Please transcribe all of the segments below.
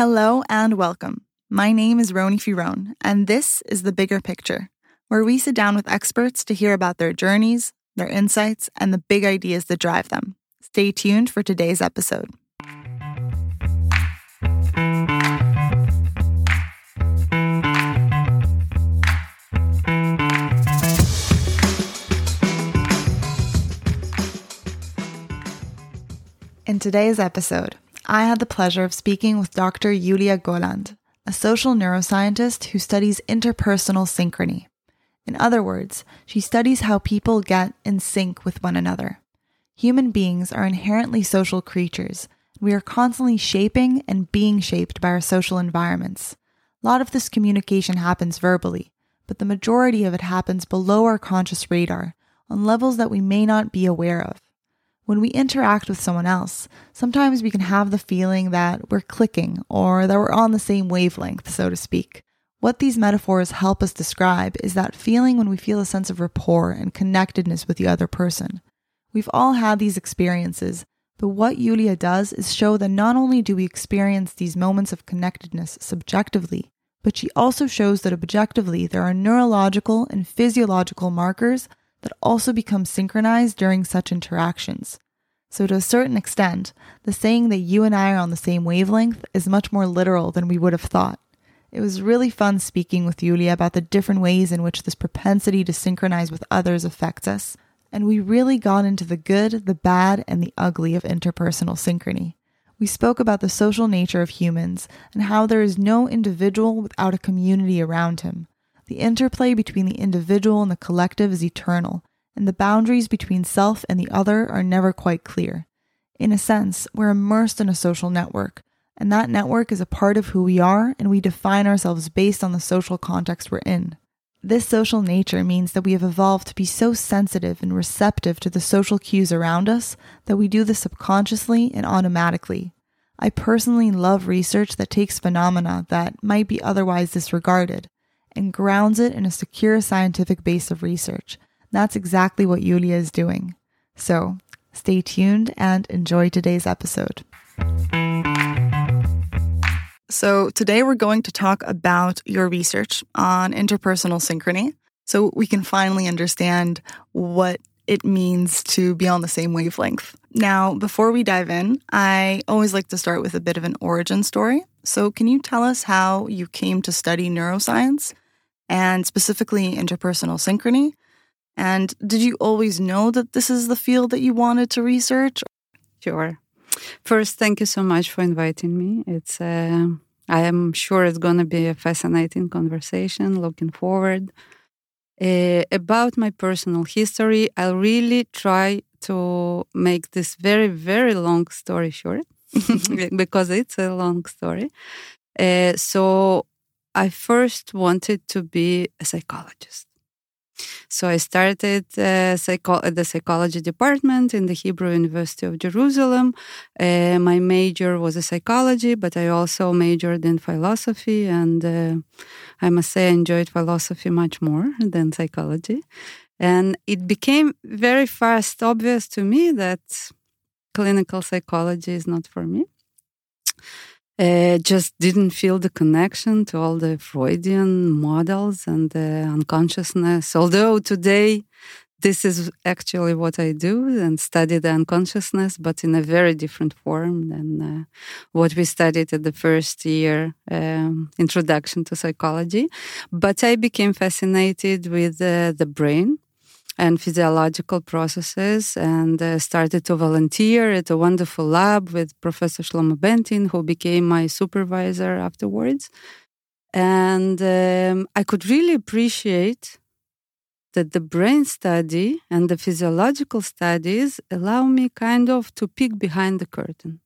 Hello and welcome. My name is Roni Firon, and this is The Bigger Picture, where we sit down with experts to hear about their journeys, their insights, and the big ideas that drive them. Stay tuned for today's episode. In today's episode, I had the pleasure of speaking with Dr. Yulia Golland, a social neuroscientist who studies interpersonal synchrony. In other words, she studies how people get in sync with one another. Human beings are inherently social creatures. We are constantly shaping and being shaped by our social environments. A lot of this communication happens verbally, but the majority of it happens below our conscious radar, on levels that we may not be aware of. When we interact with someone else, sometimes we can have the feeling that we're clicking or that we're on the same wavelength, so to speak. What these metaphors help us describe is that feeling when we feel a sense of rapport and connectedness with the other person. We've all had these experiences, but what Yulia does is show that not only do we experience these moments of connectedness subjectively, but she also shows that objectively there are neurological and physiological markers that also become synchronized during such interactions. So, to a certain extent, the saying that you and I are on the same wavelength is much more literal than we would have thought. It was really fun speaking with Yulia about the different ways in which this propensity to synchronize with others affects us, and we really got into the good, the bad, and the ugly of interpersonal synchrony. We spoke about the social nature of humans and how there is no individual without a community around him, the interplay between the individual and the collective is eternal, and the boundaries between self and the other are never quite clear. In a sense, we're immersed in a social network, and that network is a part of who we are, and we define ourselves based on the social context we're in. This social nature means that we have evolved to be so sensitive and receptive to the social cues around us that we do this subconsciously and automatically. I personally love research that takes phenomena that might be otherwise disregarded and grounds it in a secure scientific base of research. That's exactly what Yulia is doing. So stay tuned and enjoy today's episode. So, today we're going to talk about your research on interpersonal synchrony so we can finally understand what it means to be on the same wavelength. Now, before we dive in, I always like to start with a bit of an origin story. So, can you tell us how you came to study neuroscience and specifically interpersonal synchrony? And did you always know that this is the field that you wanted to research? Sure. First, thank you so much for inviting me. It's uh, I am sure it's going to be a fascinating conversation. Looking forward. Uh, about my personal history, I'll really try to make this very, very long story short because it's a long story. Uh, so I first wanted to be a psychologist. So I started uh, psycho- the psychology department in the Hebrew University of Jerusalem. Uh, my major was a psychology, but I also majored in philosophy, and uh, I must say I enjoyed philosophy much more than psychology. And it became very fast obvious to me that clinical psychology is not for me uh, just didn't feel the connection to all the Freudian models and the unconsciousness. Although today, this is actually what I do and study the unconsciousness, but in a very different form than uh, what we studied at the first year um, introduction to psychology. But I became fascinated with uh, the brain and physiological processes and uh, started to volunteer at a wonderful lab with Professor Shlomo Bentin, who became my supervisor afterwards. And um, I could really appreciate that the brain study and the physiological studies allow me kind of to peek behind the curtain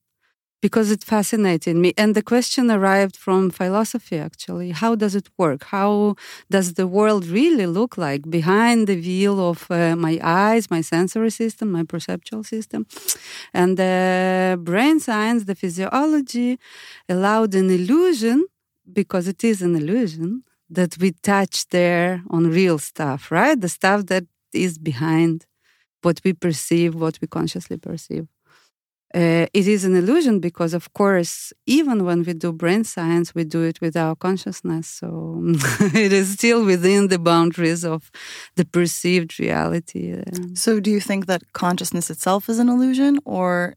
because it fascinated me. And the question arrived from philosophy, actually. How does it work? How does the world really look like behind the veil of uh, my eyes, my sensory system, my perceptual system? And the brain science, the physiology, allowed an illusion, because it is an illusion, that we touch there on real stuff, right? The stuff that is behind what we perceive, what we consciously perceive. Uh, it is an illusion because, of course, even when we do brain science, we do it with our consciousness. So it is still within the boundaries of the perceived reality. So, do you think that consciousness itself is an illusion, or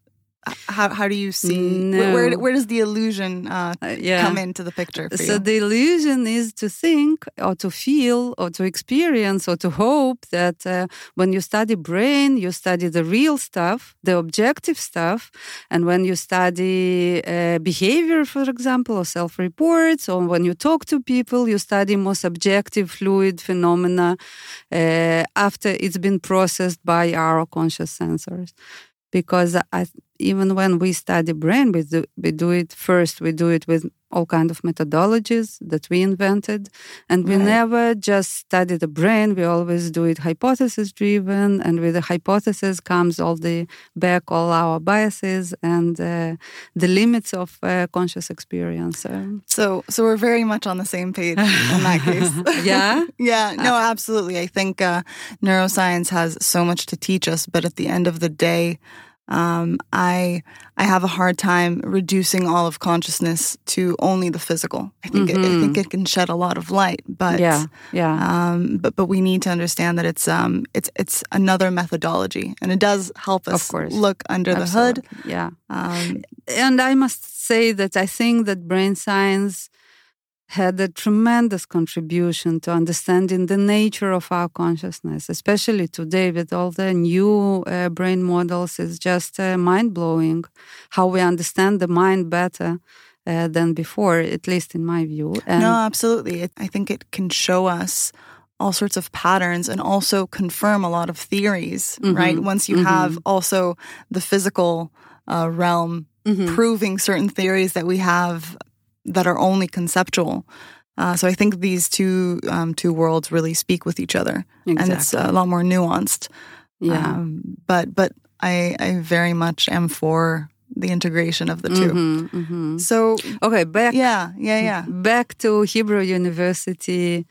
how, how do you see no. where, where does the illusion uh, uh, yeah. come into the picture so you? the illusion is to think or to feel or to experience or to hope that uh, when you study brain you study the real stuff the objective stuff and when you study uh, behavior for example or self-reports or when you talk to people you study more subjective fluid phenomena uh, after it's been processed by our conscious sensors because I, even when we study brain, we do, we do it first. We do it with all kind of methodologies that we invented, and we right. never just study the brain. We always do it hypothesis driven, and with the hypothesis comes all the back all our biases and uh, the limits of uh, conscious experience. So, so we're very much on the same page in that case. yeah, yeah, no, absolutely. I think uh, neuroscience has so much to teach us, but at the end of the day um, I I have a hard time reducing all of consciousness to only the physical. I think mm-hmm. it, I think mm-hmm. it can shed a lot of light, but yeah, yeah. Um, but but we need to understand that it's um it's it's another methodology, and it does help us of course. look under Absolutely. the hood. Yeah, um, and I must say that I think that brain science had a tremendous contribution to understanding the nature of our consciousness, especially today with all the new uh, brain models. It's just uh, mind blowing how we understand the mind better. Uh, than before, at least in my view. And no, absolutely. It, I think it can show us all sorts of patterns and also confirm a lot of theories, mm-hmm. right? Once you mm-hmm. have also the physical uh, realm mm-hmm. proving certain theories that we have that are only conceptual. Uh, so I think these two um, two worlds really speak with each other, exactly. and it's a lot more nuanced. Yeah, um, but but I I very much am for the integration of the 2 mm-hmm, mm-hmm. So okay, back yeah yeah yeah back to Hebrew University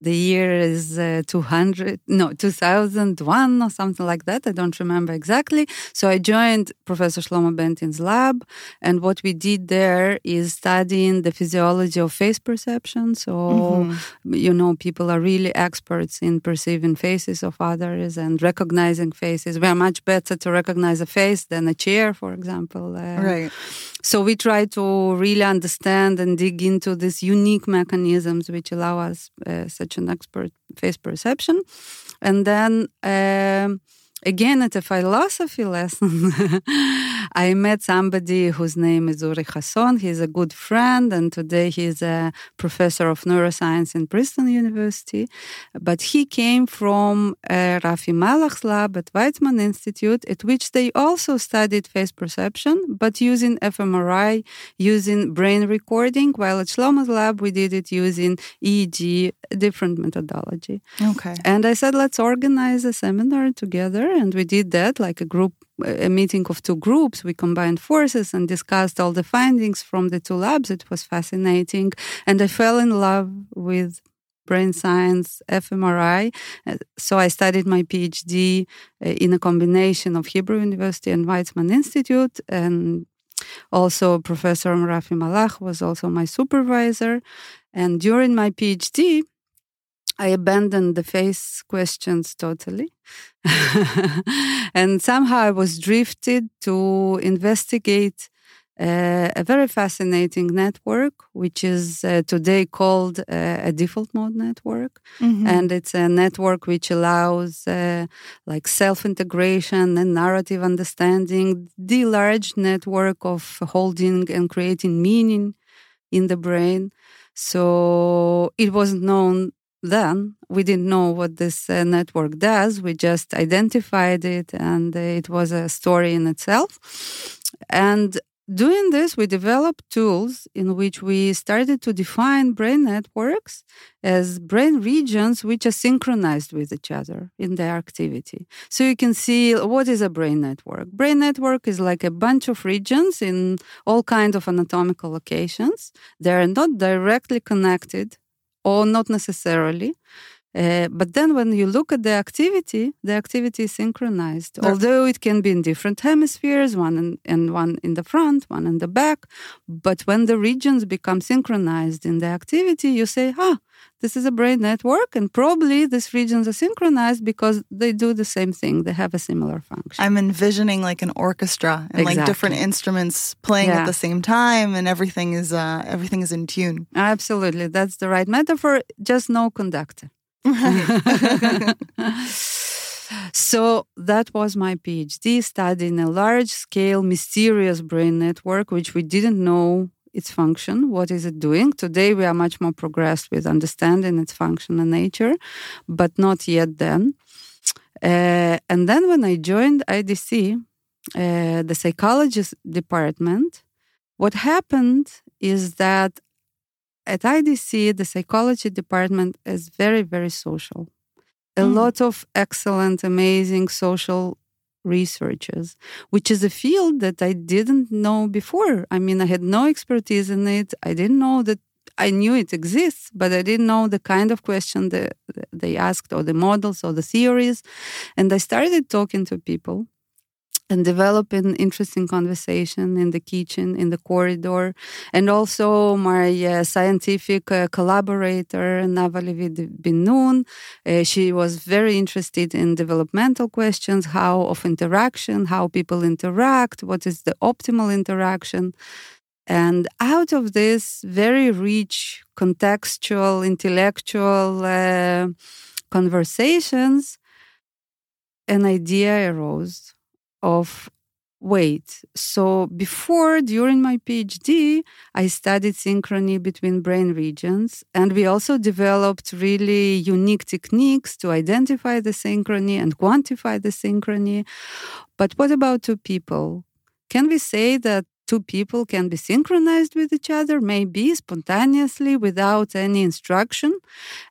the year is uh, 200 no 2001 or something like that i don't remember exactly. So i joined professor shlomo bentin's lab and what we did there is studying the physiology of face perception. So mm-hmm. you know people are really experts in perceiving faces of others and recognizing faces. We are much better to recognize a face than a chair for example uh, right. So we try to really understand and dig into these unique mechanisms which allow us uh, such an expert face perception. And then um, again at a philosophy lesson, I met somebody whose name is Uri Hasson. He's a good friend, and today he's a professor of neuroscience in Princeton University. But he came from uh, Rafi Malach's lab at Weizmann Institute, at which they also studied face perception, but using fMRI, using brain recording, while at Shlomo's lab, we did it using EEG, different methodology. Okay. And I said, let's organize a seminar together. And we did that like a group a meeting of two groups. We combined forces and discussed all the findings from the two labs. It was fascinating. And I fell in love with brain science, fMRI. Uh, so I studied my PhD uh, in a combination of Hebrew University and Weizmann Institute. And also Professor Rafi Malach was also my supervisor. And during my PhD, I abandoned the face questions totally. and somehow I was drifted to investigate uh, a very fascinating network, which is uh, today called uh, a default mode network. Mm-hmm. And it's a network which allows uh, like self integration and narrative understanding, the large network of holding and creating meaning in the brain. So it wasn't known then we didn't know what this uh, network does. We just identified it and it was a story in itself. And doing this we developed tools in which we started to define brain networks as brain regions which are synchronized with each other in their activity. So you can see what is a brain network. Brain network is like a bunch of regions in all kinds of anatomical locations. They are not directly connected or not necessarily. Uh, but then when you look at the activity, the activity is synchronized, although it can be in different hemispheres, one in, and one in the front, one in the back. But when the regions become synchronized in the activity, you say, ah, this is a brain network, and probably these regions are synchronized because they do the same thing. They have a similar function. I'm envisioning like an orchestra and Exactly. like different instruments playing Yeah. at the same time, and everything is uh, everything is in tune. Absolutely, that's the right metaphor. Just no conductor. so that was my PhD, studying a large scale, mysterious brain network, which we didn't know its function. What is it doing? Today, we are much more progressed with understanding its function and nature, but not yet then. Uh, and then when I joined IDC, uh, the psychologist department, what happened is that at IDC, the psychology department is very, very social. A Mm. lot of excellent, amazing social researchers, which is a field that I didn't know before. I mean, I had no expertise in it. I didn't know that I knew it exists, but I didn't know the kind of question that they asked or the models or the theories. And I started talking to people and develop an interesting conversation in the kitchen, in the corridor, and also my uh, scientific uh, collaborator Navali bin Noon. Uh, she was very interested in developmental questions, how of interaction, how people interact, what is the optimal interaction. And out of this very rich, contextual, intellectual uh, conversations, an idea arose of weight. So before, during my PhD, I studied synchrony between brain regions, and we also developed really unique techniques to identify the synchrony and quantify the synchrony. But what about two people? Can we say that two people can be synchronized with each other, maybe spontaneously without any instruction?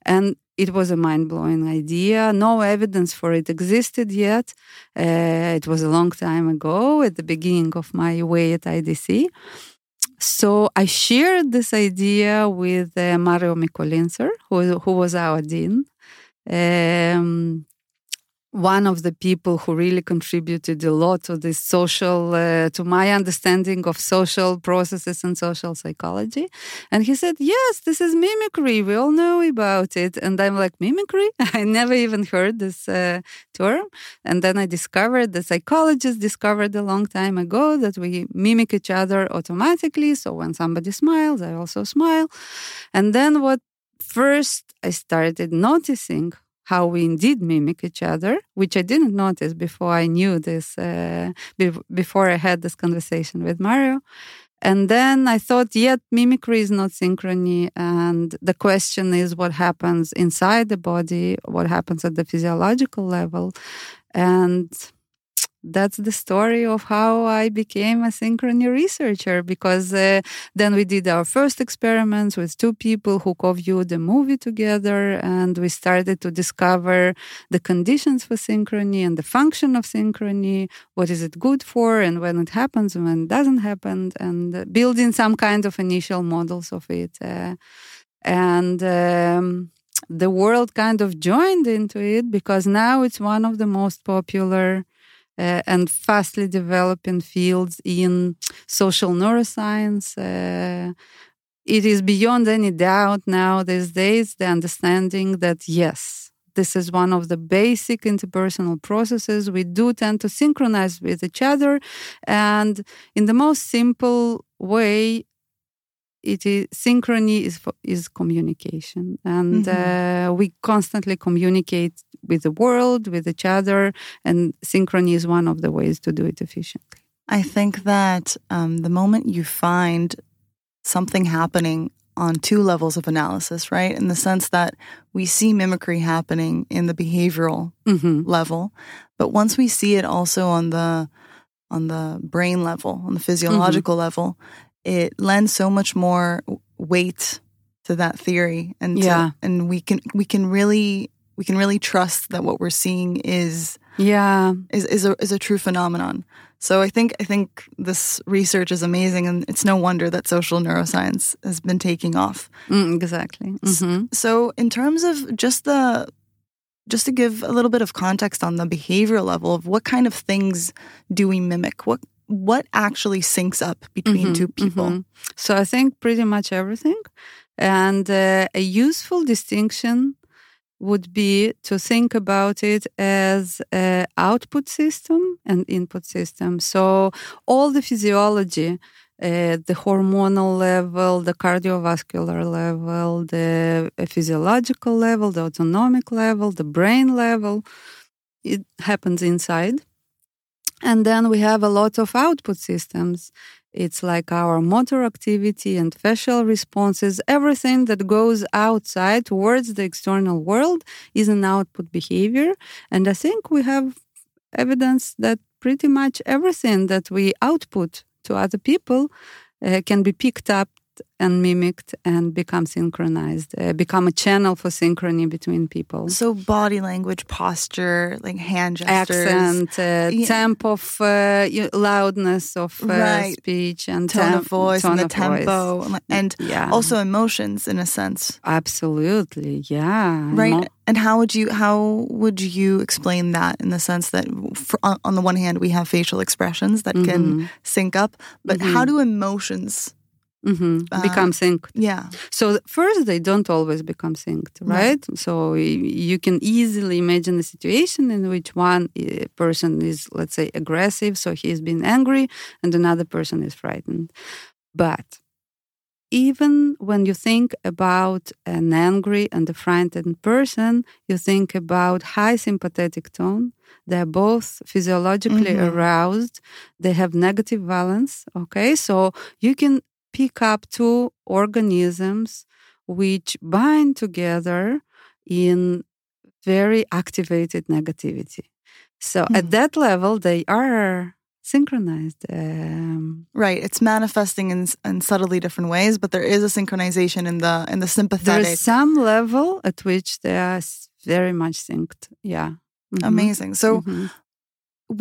And it was a mind blowing idea. No evidence for it existed yet. Uh, it was a long time ago at the beginning of my way at IDC. So I shared this idea with uh, Mario Mikulincer, who, who was our dean. Um, one of the people who really contributed a lot to this social, uh, to my understanding of social processes and social psychology. And he said, Yes, this is mimicry. We all know about it. And I'm like, Mimicry? I never even heard this uh, term. And then I discovered the psychologists discovered a long time ago that we mimic each other automatically. So when somebody smiles, I also smile. And then what first I started noticing how we indeed mimic each other, which I didn't notice before I knew this, uh, be- before I had this conversation with Mario. And then I thought, yet mimicry is not synchrony. And the question is what happens inside the body, what happens at the physiological level. And that's the story of how I became a synchrony researcher because uh, then we did our first experiments with two people who co-viewed the movie together and we started to discover the conditions for synchrony and the function of synchrony, what is it good for and when it happens and when it doesn't happen and building some kind of initial models of it. Uh, and um, the world kind of joined into it because now it's one of the most popular uh, and fastly developing fields in social neuroscience. Uh, it is beyond any doubt now these days the understanding that yes, this is one of the basic interpersonal processes. We do tend to synchronize with each other, and in the most simple way, it is synchrony is is communication, and mm-hmm. uh, we constantly communicate with the world, with each other, and synchrony is one of the ways to do it efficiently. I think that um, the moment you find something happening on two levels of analysis, right? In the sense that we see mimicry happening in the behavioral mm-hmm. level, but once we see it also on the on the brain level, on the physiological mm-hmm. level, it lends so much more weight to that theory, and yeah, to, and we can we can really we can really trust that what we're seeing is yeah is is a is a true phenomenon. So I think I think this research is amazing, and it's no wonder that social neuroscience has been taking off. Mm, exactly. Mm-hmm. So in terms of just the just to give a little bit of context on the behavioral level of what kind of things do we mimic? What what actually syncs up between Mhm, two people? mhm. So I think pretty much everything. And uh, a useful distinction would be to think about it as an output system and input system. So all the physiology, uh, the hormonal level, the cardiovascular level, the uh, physiological level, the autonomic level, the brain level, it happens inside. And then we have a lot of output systems. It's like our motor activity and facial responses. Everything that goes outside towards the external world is an output behavior. And I think we have evidence that pretty much everything that we output to other people uh, can be picked up and mimicked and become synchronized, uh, become a channel for synchrony between people. So body language, posture, like hand gestures, accent, uh, Yeah. tempo of uh, loudness of uh, Right. speech, and tone tem- of voice, tone and the of voice. tempo, and- and yeah, also emotions in a sense, absolutely, yeah, right? Mo- and how would you how would you explain that in the sense that for, on, the one hand we have facial expressions that can Mhm. sync up, but how do emotions? Mhm. uh, become synced. Yeah, So first, they don't always become synced, right? So you can easily imagine a situation in which one uh, person is, let's say, aggressive, so he's been angry, and another person is frightened. But even when you think about an angry and a frightened person, you think about high sympathetic tone. They're both physiologically Mhm. aroused. They have negative valence. Okay, so you can pick up two organisms which bind together in very activated negativity. So Hmm. at that level, they are synchronized. Um, right. It's manifesting in, in subtly different ways, but there is a synchronization in the in the sympathetic. is some level at which they are very much synced. Yeah. Mhm. Amazing. So Mhm.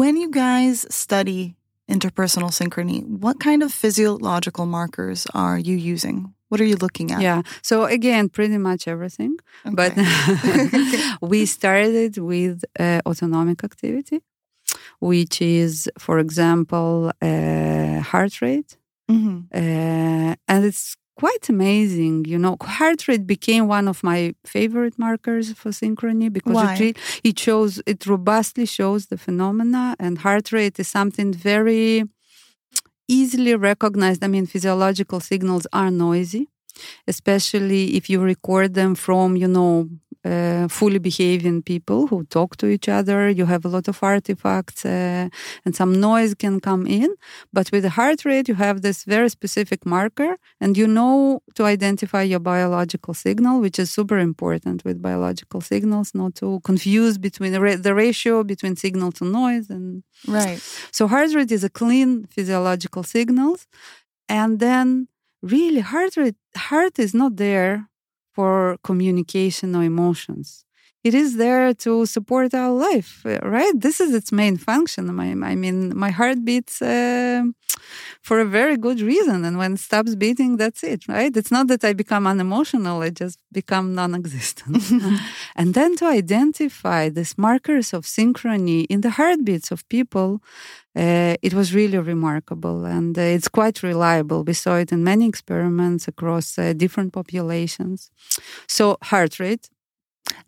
when you guys study interpersonal synchrony, what kind of physiological markers are you using? What are you looking at? Yeah. So again, pretty much everything. But we started with uh, autonomic activity, which is, for example, uh, heart rate. Mhm. Uh, and it's quite amazing. You know, heart rate became one of my favorite markers for synchrony because Why? it, re- it shows, it robustly shows the phenomena, and heart rate is something very easily recognized. I mean, physiological signals are noisy, especially if you record them from, you know, uh, fully behaving people who talk to each other. You have a lot of artifacts uh, and some noise can come in. But with the heart rate, you have this very specific marker and you know to identify your biological signal, which is super important with biological signals, not to confuse between the, ra- the ratio between signal to noise and Right. so heart rate is a clean physiological signals. And then really heart rate heart is not there for communication or emotions. It is there to support our life, uh, right? This is its main function. My, I mean, my heart beats uh, for a very good reason, and when it stops beating, that's it, right? It's not that I become unemotional; I just become non-existent. and then to identify these markers of synchrony in the heartbeats of people, uh, it was really remarkable, and uh, it's quite reliable. We saw it in many experiments across uh, different populations. So heart rate.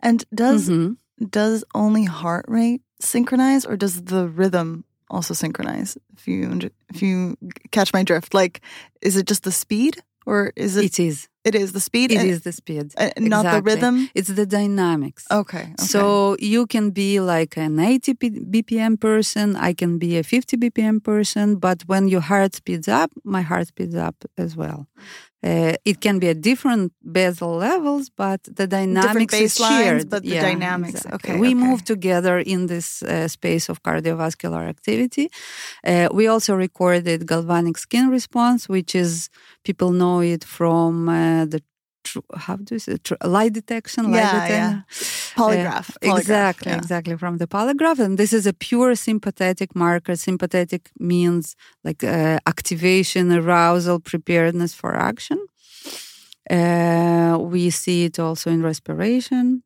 And does Mhm. does only heart rate synchronize, or does the rhythm also synchronize? If you if you catch my drift, like, is it just the speed, or is it? It is. it is the speed. It and- is the speed. uh, not the rhythm. It's the dynamics. Okay. okay. So you can be like an 80 BPM person, I can be a 50 BPM person, but when your heart speeds up, my heart speeds up as well. Uh, it can be at different basal levels, but the dynamics is shared. but the dynamics, okay, we okay. move together in this uh, space of cardiovascular activity. Uh, we also recorded galvanic skin response, which is people know it from uh, the how do you say light detection, light Yeah, detection. yeah. Polygraph. Uh, polygraph, exactly, yeah. exactly from the polygraph, and this is a pure sympathetic marker. Sympathetic means like uh, activation, arousal, preparedness for action. Uh, we see it also in respiration.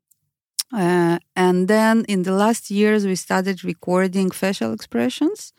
Uh, and then in the last years, we started recording facial expressions,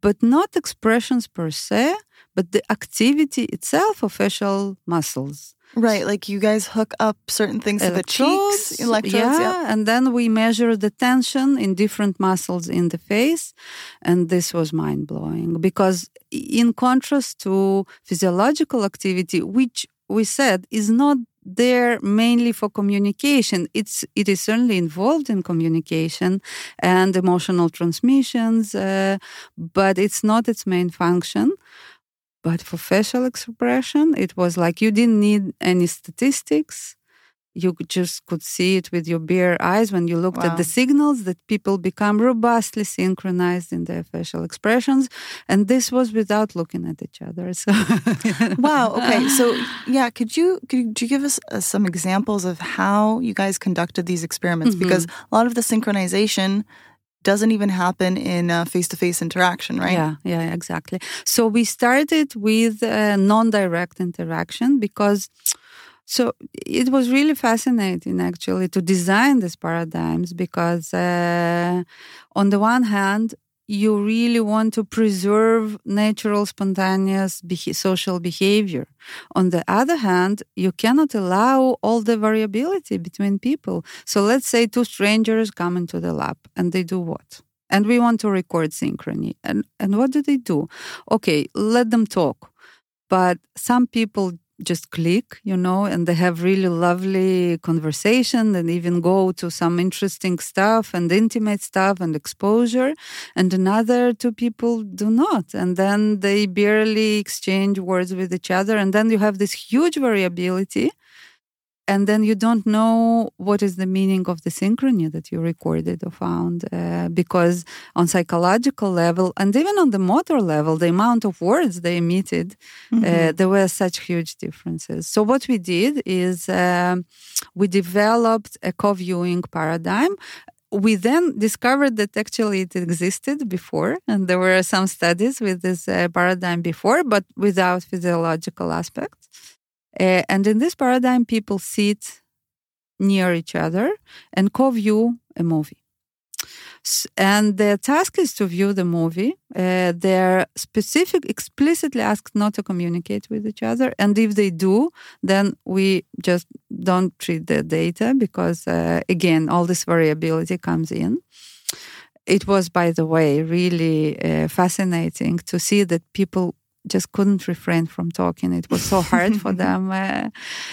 but not expressions per se, but the activity itself of facial muscles. Right, like you guys hook up certain things to the cheeks, electrodes. yeah, Yeah. and then we measure the tension in different muscles in the face, and this was mind blowing because, in contrast to physiological activity, which we said is not there mainly for communication. It's it is certainly involved in communication and emotional transmissions, uh, but it's not its main function. But for facial expression, it was like you didn't need any statistics. You just could see it with your bare eyes when you looked Wow. at the signals that people become robustly synchronized in their facial expressions. And this was without looking at each other. So Wow. Okay. So, yeah, could you could you give us uh, some examples of how you guys conducted these experiments? Mm-hmm. Because a lot of the synchronization doesn't even happen in face to face interaction, right? Yeah, yeah, exactly. So we started with uh, non-direct interaction because so it was really fascinating actually to design these paradigms because uh, on the one hand you really want to preserve natural spontaneous social behavior. On the other hand you cannot allow all the variability between people. So let's say two strangers come into the lab and they do what? And we want to record synchrony. And and what do they do? Okay let them talk. But some people just click you know and they have really lovely conversation and even go to some interesting stuff and intimate stuff and exposure and another two people do not. And then they barely exchange words with each other. And then you have this huge variability and then you don't know what is the meaning of the synchrony that you recorded or found uh, because on psychological level and even on the motor level the amount of words they emitted uh, there were such huge differences. So what we did is um, we developed a co-viewing paradigm. We then discovered that actually it existed before, and there were some studies with this uh, paradigm before, but without physiological aspects. Uh, and in this paradigm, people sit near each other and co view a movie. S- And their task is to view the movie. Uh, they're specific, explicitly asked not to communicate with each other. And if they do, then we just don't treat the data because, uh, again, all this variability comes in. It was, by the way, really uh, fascinating to see that people just couldn't refrain from talking. It was so hard for them. Uh,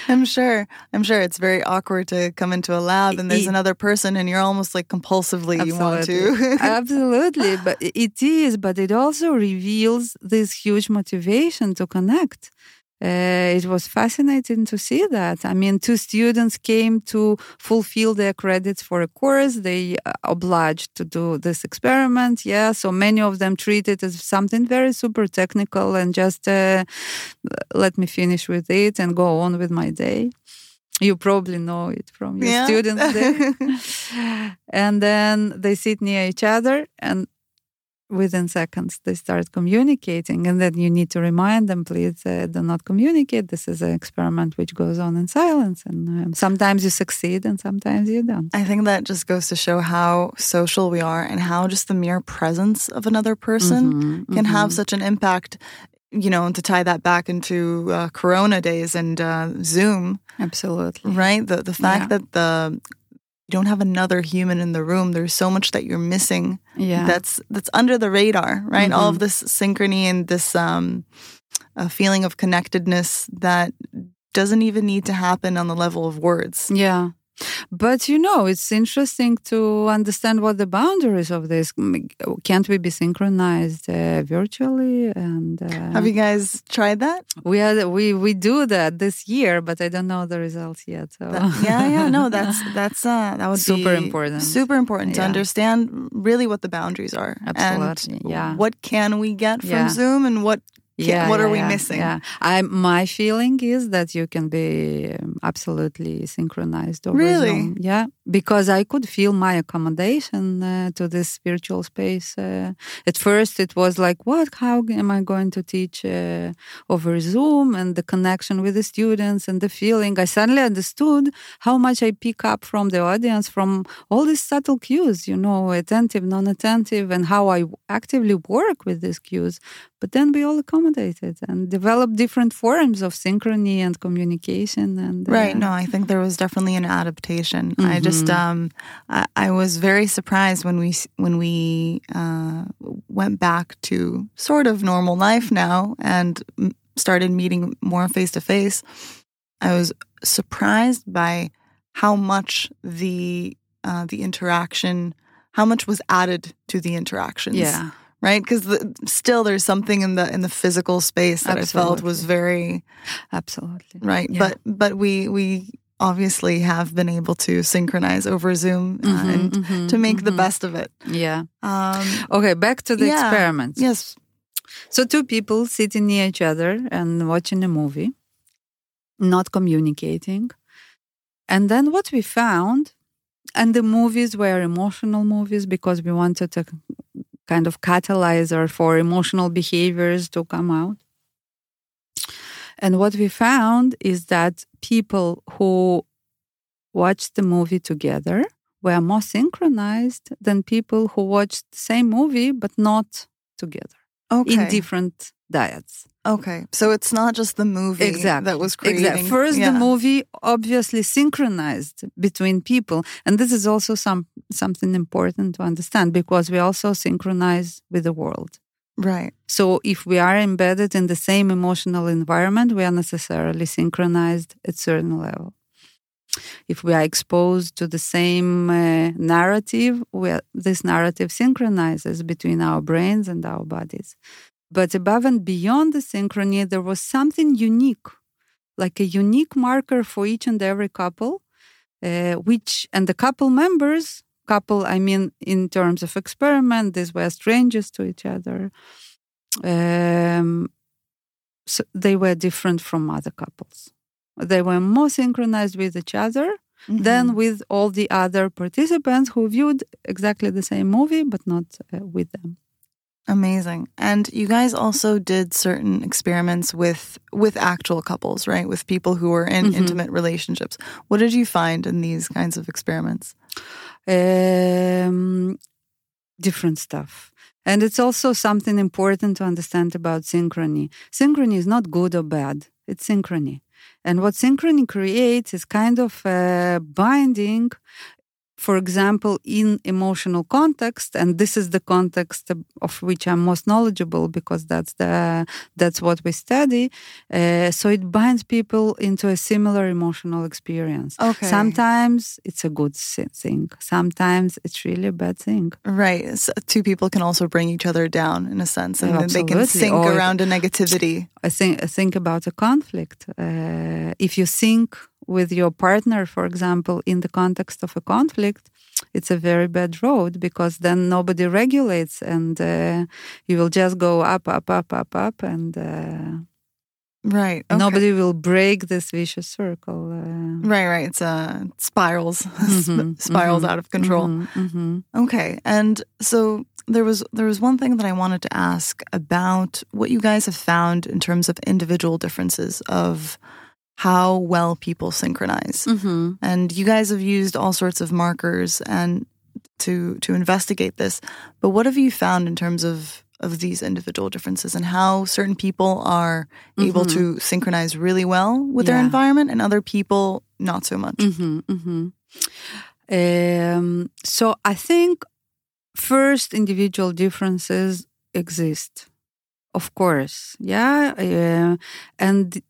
I'm sure. I'm sure it's very awkward to come into a lab and there's E- another person and you're almost like compulsively you want to. Absolutely, but it is, but it also reveals this huge motivation to connect. Uh, it was fascinating to see that. I mean, two students came to fulfill their credits for a course. They uh, obliged to do this experiment. Yeah, so many of them treat it as something very super technical and just uh, let me finish with it and go on with my day. You probably know it from your Yeah. students and then they sit near each other and within seconds they start communicating and then you need to remind them please uh, do not communicate this is an experiment which goes on in silence and um, sometimes you succeed and sometimes you don't I think that just goes to show how social we are and how just the mere presence of another person Mhm, can have mhm. such an impact. You know, and to tie that back into uh, Corona days and uh, Zoom, absolutely right? The the fact Yeah. that the you don't have another human in the room. There's so much that you're missing. yeah That's that's under the radar, right? All of Mhm. this synchrony and this um, uh, feeling of connectedness that doesn't even need to happen on the level of words. yeah but you know it's interesting to understand what the boundaries of this can't we be synchronized uh, virtually and uh, Have you guys tried that? we are we we do that this year but i don't know the results yet so That- yeah, yeah, no, that's that's uh, that would Super important. Super important to Yeah. understand really what the boundaries are, Absolutely, and yeah. what can we get from Yeah. Zoom, and what Yeah, what yeah, are we yeah, missing? Yeah, I my feeling is that you can be absolutely synchronized over Really? Zoom. Yeah, because I could feel my accommodation uh, to this virtual space. Uh, at first, it was like, what? How am I going to teach uh, over Zoom? And the connection with the students and the feeling. I suddenly understood how much I pick up from the audience from all these subtle cues. You know, attentive, non-attentive, and how I actively work with these cues. But then we all accommodated and developed different forms of synchrony and communication. And Right. uh, No, I think there was definitely an adaptation. I just, Mhm. um, I, I was very surprised when we when we uh, went back to sort of normal life now and m- started meeting more face to face. I was surprised by how much the uh, the interaction, how much was added to the interactions. yeah. Right. Because the, still, there's something in the in the physical space that I felt was very Absolutely. right Yeah. but but we we obviously have been able to synchronize over zoom uh, Mhm, and mhm, to make the mhm. best of it Yeah. um Okay, back to the Yeah. experiments. yes So two people sitting near each other and watching a movie, not communicating. And then what we found, and the movies were emotional movies because we wanted a kind of catalyzer for emotional behaviors to come out. And what we found is that people who watched the movie together were more synchronized than people who watched the same movie but not together okay in different dyads. okay so it's not just the movie Exactly. that was creating Exactly. First, yeah. the movie obviously synchronized between people, and this is also some something important to understand because we also synchronize with the world. right So, if we are embedded in the same emotional environment, we are necessarily synchronized at certain level. If we are exposed to the same uh, narrative, we are, this narrative synchronizes between our brains and our bodies. But above and beyond the synchrony, there was something unique, like a unique marker for each and every couple, uh, which, and the couple members, couple, I mean, in terms of experiment, these were strangers to each other. Um, so they were different from other couples. They were more synchronized with each other Mhm. than with all the other participants who viewed exactly the same movie, but not uh, with them. Amazing and you guys also did certain experiments with with actual couples right with people who were in Mhm. intimate relationships what did you find in these kinds of experiments um, different stuff. And it's also something important to understand about synchrony. Synchrony is not good or bad, it's synchrony. And what synchrony creates is kind of a binding, for example, in emotional context, and this is the context of which I'm most knowledgeable because that's the that's what we study. Uh, so it binds people into a similar emotional experience. okay Sometimes it's a good thing. Sometimes it's really a bad thing. Right. So two people can also bring each other down in a sense, and then they can Absolutely. sink Or- around a negativity. I think think about a conflict. Uh, if you think with your partner, for example, in the context of a conflict, it's a very bad road because then nobody regulates, and uh, you will just go up, up, up, up, up, and uh, Right. Okay. nobody will break this vicious circle. Uh, Right. Right. It's uh, spirals, Mhm, spirals mhm, out of control. mhm, mhm. Okay. And so there was there was one thing that I wanted to ask about what you guys have found in terms of individual differences of how well people synchronize. Mhm. And you guys have used all sorts of markers and to to investigate this. But what have you found in terms of of these individual differences and how certain people are able Mhm. to synchronize really well with their environment and other people not so much? hmm hmm Um, so I think first individual differences exist, of course, yeah, uh, and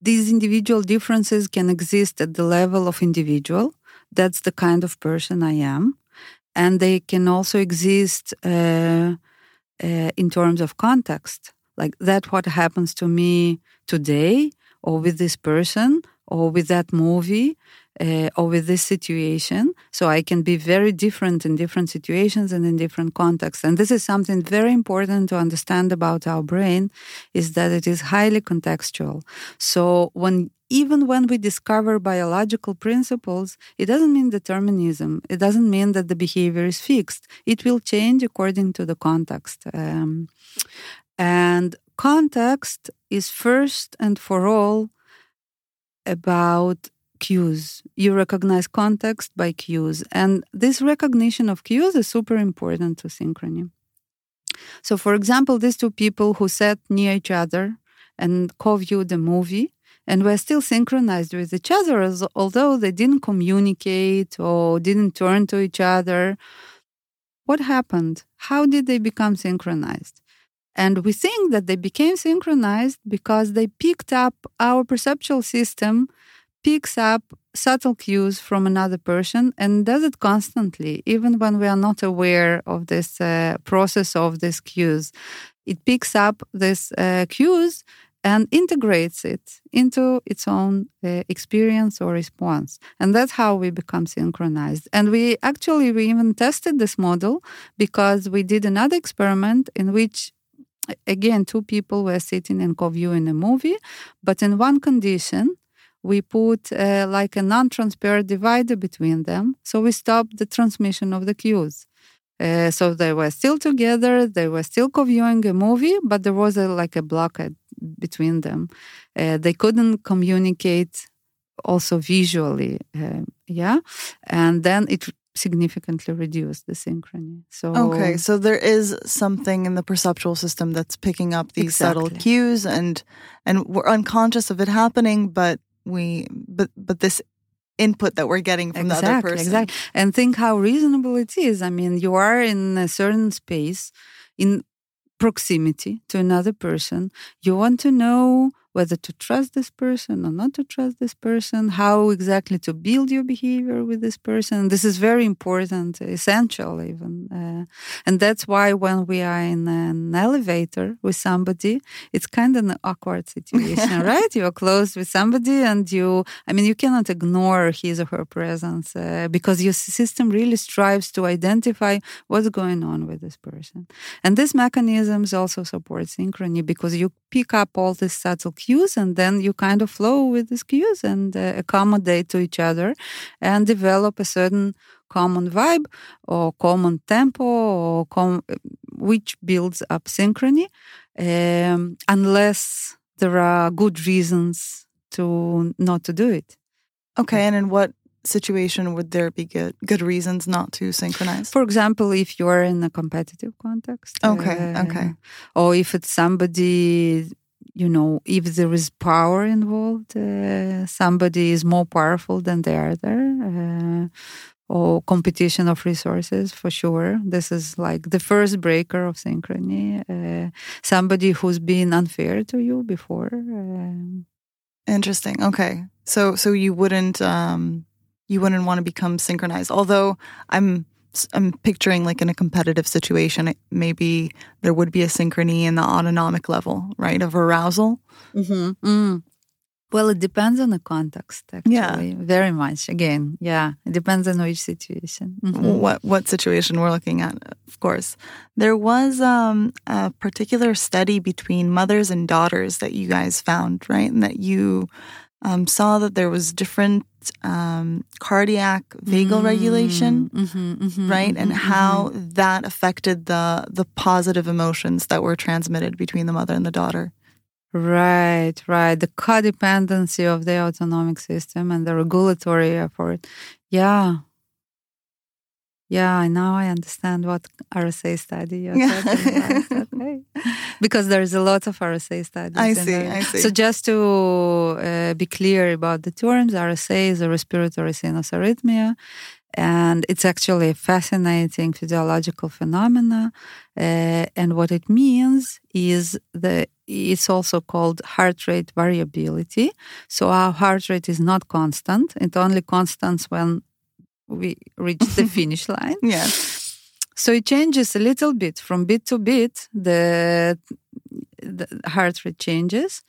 these individual differences can exist at the level of individual. That's the kind of person I am, and they can also exist uh, uh, in terms of context, like that what happens to me today, or with this person, or with that movie uh, with this situation. So I can be very different in different situations and in different contexts. And this is something very important to understand about our brain is that it is highly contextual. So when even when we discover biological principles, it doesn't mean determinism. It doesn't mean that the behavior is fixed. It will change according to the context. Um, and context is first and for all about cues. You recognize context by cues. And this recognition of cues is super important to synchrony. So, for example, these two people who sat near each other and co viewed a movie and were still synchronized with each other, although they didn't communicate or didn't turn to each other. What happened? How did they become synchronized? And we think that they became synchronized because they picked up our perceptual system picks up subtle cues from another person and does it constantly, even when we are not aware of this uh, process of these cues. It picks up these uh, cues and integrates it into its own uh, experience or response and that's how we become synchronized and we actually we even tested this model because we did another experiment in which again two people were sitting and co-viewing a movie but in one condition we put uh, like a non-transparent divider between them. So we stopped the transmission of the cues. Uh, so they were still together, they were still co-viewing a movie, but there was a, like a blockade between them. Uh, they couldn't communicate also visually, uh, yeah, and then it significantly reduced the synchrony. So okay, so there is something in the perceptual system that's picking up these exactly. subtle cues, and and we're unconscious of it happening, but we but but this input that we're getting from exactly, the other person. Exactly. And think how reasonable it is. I mean, you are in a certain space in proximity to another person. You want to know whether to trust this person or not to trust this person, how exactly to build your behavior with this person. This is very important, essential even. Uh, and that's why when we are in an elevator with somebody, it's kind of an awkward situation, right? You're close with somebody and you, I mean, you cannot ignore his or her presence uh, because your system really strives to identify what's going on with this person. And these mechanisms also support synchrony because you pick up all these subtle cues and then you kind of flow with these cues and uh, accommodate to each other and develop a certain common vibe or common tempo or com- which builds up synchrony um, unless there are good reasons to not to do it. Okay and in what situation would there be good good reasons not to synchronize? For example if you're in a competitive context okay uh, okay or if it's somebody you know, if there is power involved, uh, somebody is more powerful than the other, uh, or competition of resources for sure. This is like the first breaker of synchrony. Uh, somebody who's been unfair to you before. Uh. Interesting. Okay, so so you wouldn't um, you wouldn't want to become synchronized. Although I'm I'm picturing like in a competitive situation, maybe there would be a synchrony in the autonomic level, right, of arousal. Mm-hmm. Mm. Well, it depends on the context, actually. Yeah. Very much. Again, yeah. It depends on which situation. Mm-hmm. What what situation we're looking at, of course. There was um, a particular study between mothers and daughters that you guys found, right? And that you um, saw that there was different um, cardiac vagal mm, regulation, mm-hmm, mm-hmm, right, mm-hmm, and how mm-hmm. that affected the the positive emotions that were transmitted between the mother and the daughter. Right, right. The codependency of the autonomic system and the regulatory effort. Yeah, yeah, now I understand what RSA study you're talking about. Okay. because there's a lot of RSA studies. I see, I see. So just to uh, be clear about the terms, RSA is a respiratory sinus arrhythmia. And it's actually a fascinating physiological phenomena. Uh, and what it means is that it's also called heart rate variability. So our heart rate is not constant. It only constant when we reach the finish line. Yeah. So it changes a little bit from bit to bit. The, the heart rate changes,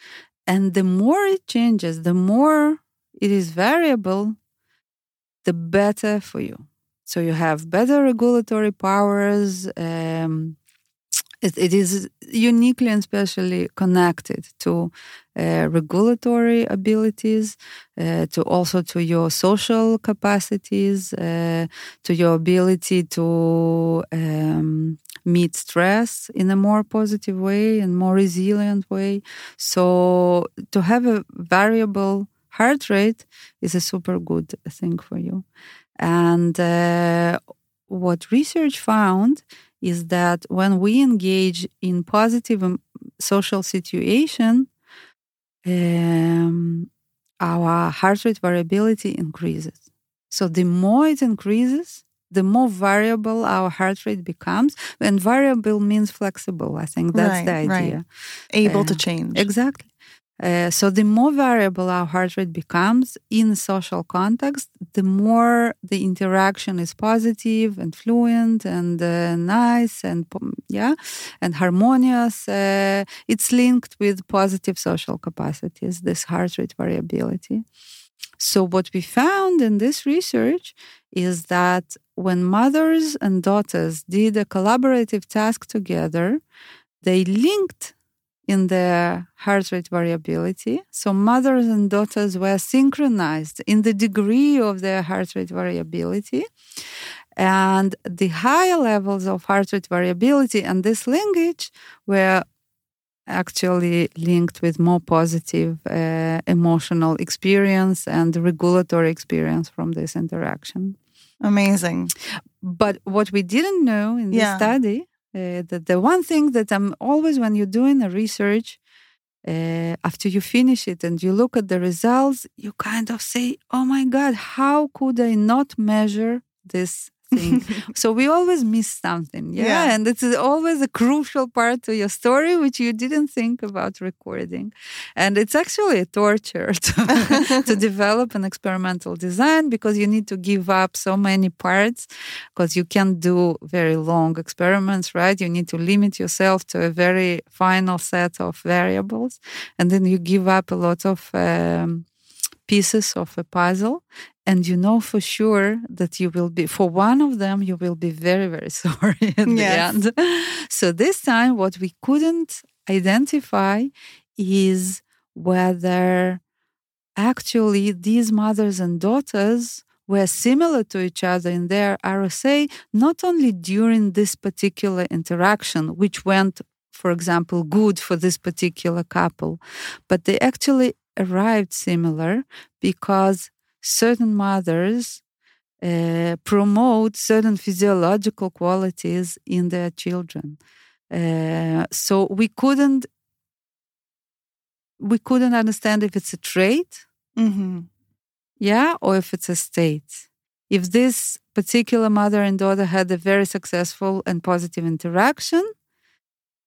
and the more it changes, the more it is variable, the better for you. So you have better regulatory powers. Um, it, it is uniquely and specially connected to uh, regulatory abilities, uh, to also to your social capacities, uh, to your ability to um, meet stress in a more positive way and more resilient way. So to have a variable heart rate is a super good thing for you. And uh, what research found is that when we engage in positive um, social situation, um, our heart rate variability increases. So the more it increases, the more variable our heart rate becomes. And variable means flexible. I think that's right, the idea. Right. Able uh, to change. Exactly. Uh, so the more variable our heart rate becomes in social context, the more the interaction is positive and fluent and uh, nice and yeah and harmonious. Uh, it's linked with positive social capacities. This heart rate variability. So what we found in this research is that when mothers and daughters did a collaborative task together, they linked in their heart rate variability. So mothers and daughters were synchronized in the degree of their heart rate variability. And the higher levels of heart rate variability and this linkage were actually linked with more positive uh, emotional experience and regulatory experience from this interaction. Amazing. But what we didn't know in this yeah. study uh, the, the one thing that I'm always, when you're doing a research, uh, after you finish it and you look at the results, you kind of say, oh my God, how could I not measure this thing. so we always miss something. Yeah? yeah. And it's always a crucial part to your story, which you didn't think about recording. And it's actually a torture to, to develop an experimental design because you need to give up so many parts because you can't do very long experiments, right? You need to limit yourself to a very final set of variables. And then you give up a lot of um, pieces of a puzzle and you know for sure that you will be for one of them you will be very very sorry at yes. the end so this time what we couldn't identify is whether actually these mothers and daughters were similar to each other in their RSA, not only during this particular interaction, which went, for example, good for this particular couple, but they actually arrived similar because certain mothers uh, promote certain physiological qualities in their children. Uh, so we couldn't we couldn't understand if it's a trait, mm-hmm. yeah, or if it's a state. If this particular mother and daughter had a very successful and positive interaction,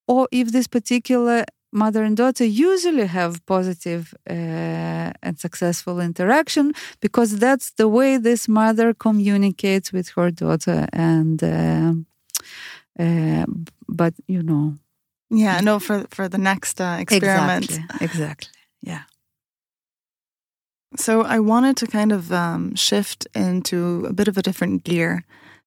or if this particular mother and daughter usually have positive uh, and successful interaction because that's the way this mother communicates with her daughter and uh, uh, but you know. Yeah no for for the next uh, experiment. Exactly, exactly yeah. So i wanted to kind of um, shift into a bit of a different gear.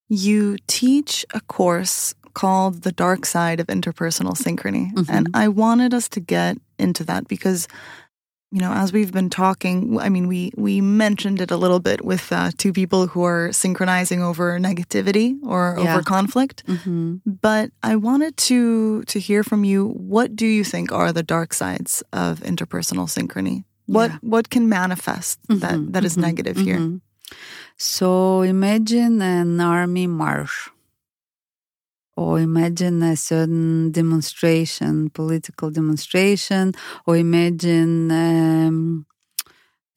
You teach a course called The Dark Side of Interpersonal Synchrony. Mm-hmm. And I wanted us to get into that because you know, as we've been talking, I mean, we we mentioned it a little bit with uh, two people who are synchronizing over negativity or yeah. over conflict. Mm-hmm. But I wanted to to hear from you. What do you think are the dark sides of interpersonal synchrony? What yeah. what can manifest mm-hmm. that that is mm-hmm. negative here? Mm-hmm. So imagine an army march or imagine a certain demonstration, political demonstration, or imagine um,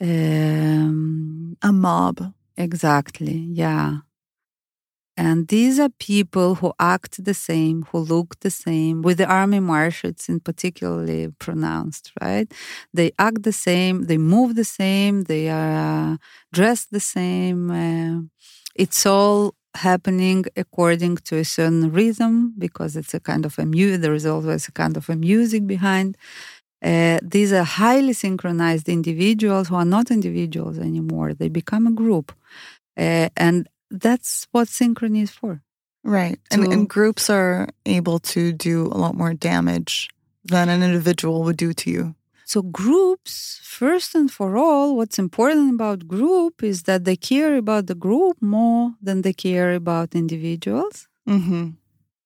um, a mob. Exactly, yeah. And these are people who act the same, who look the same. With the army march, it's in particularly pronounced, right? They act the same, they move the same, they are dressed the same. Uh, it's all happening according to a certain rhythm because it's a kind of a music there is always a kind of a music behind uh, these are highly synchronized individuals who are not individuals anymore they become a group Uh, and that's what synchrony is for. Right. And, and groups are able to do a lot more damage than an individual would do to you. So, groups, first and for all, what's important about group is that they care about the group more than they care about individuals. Mm-hmm.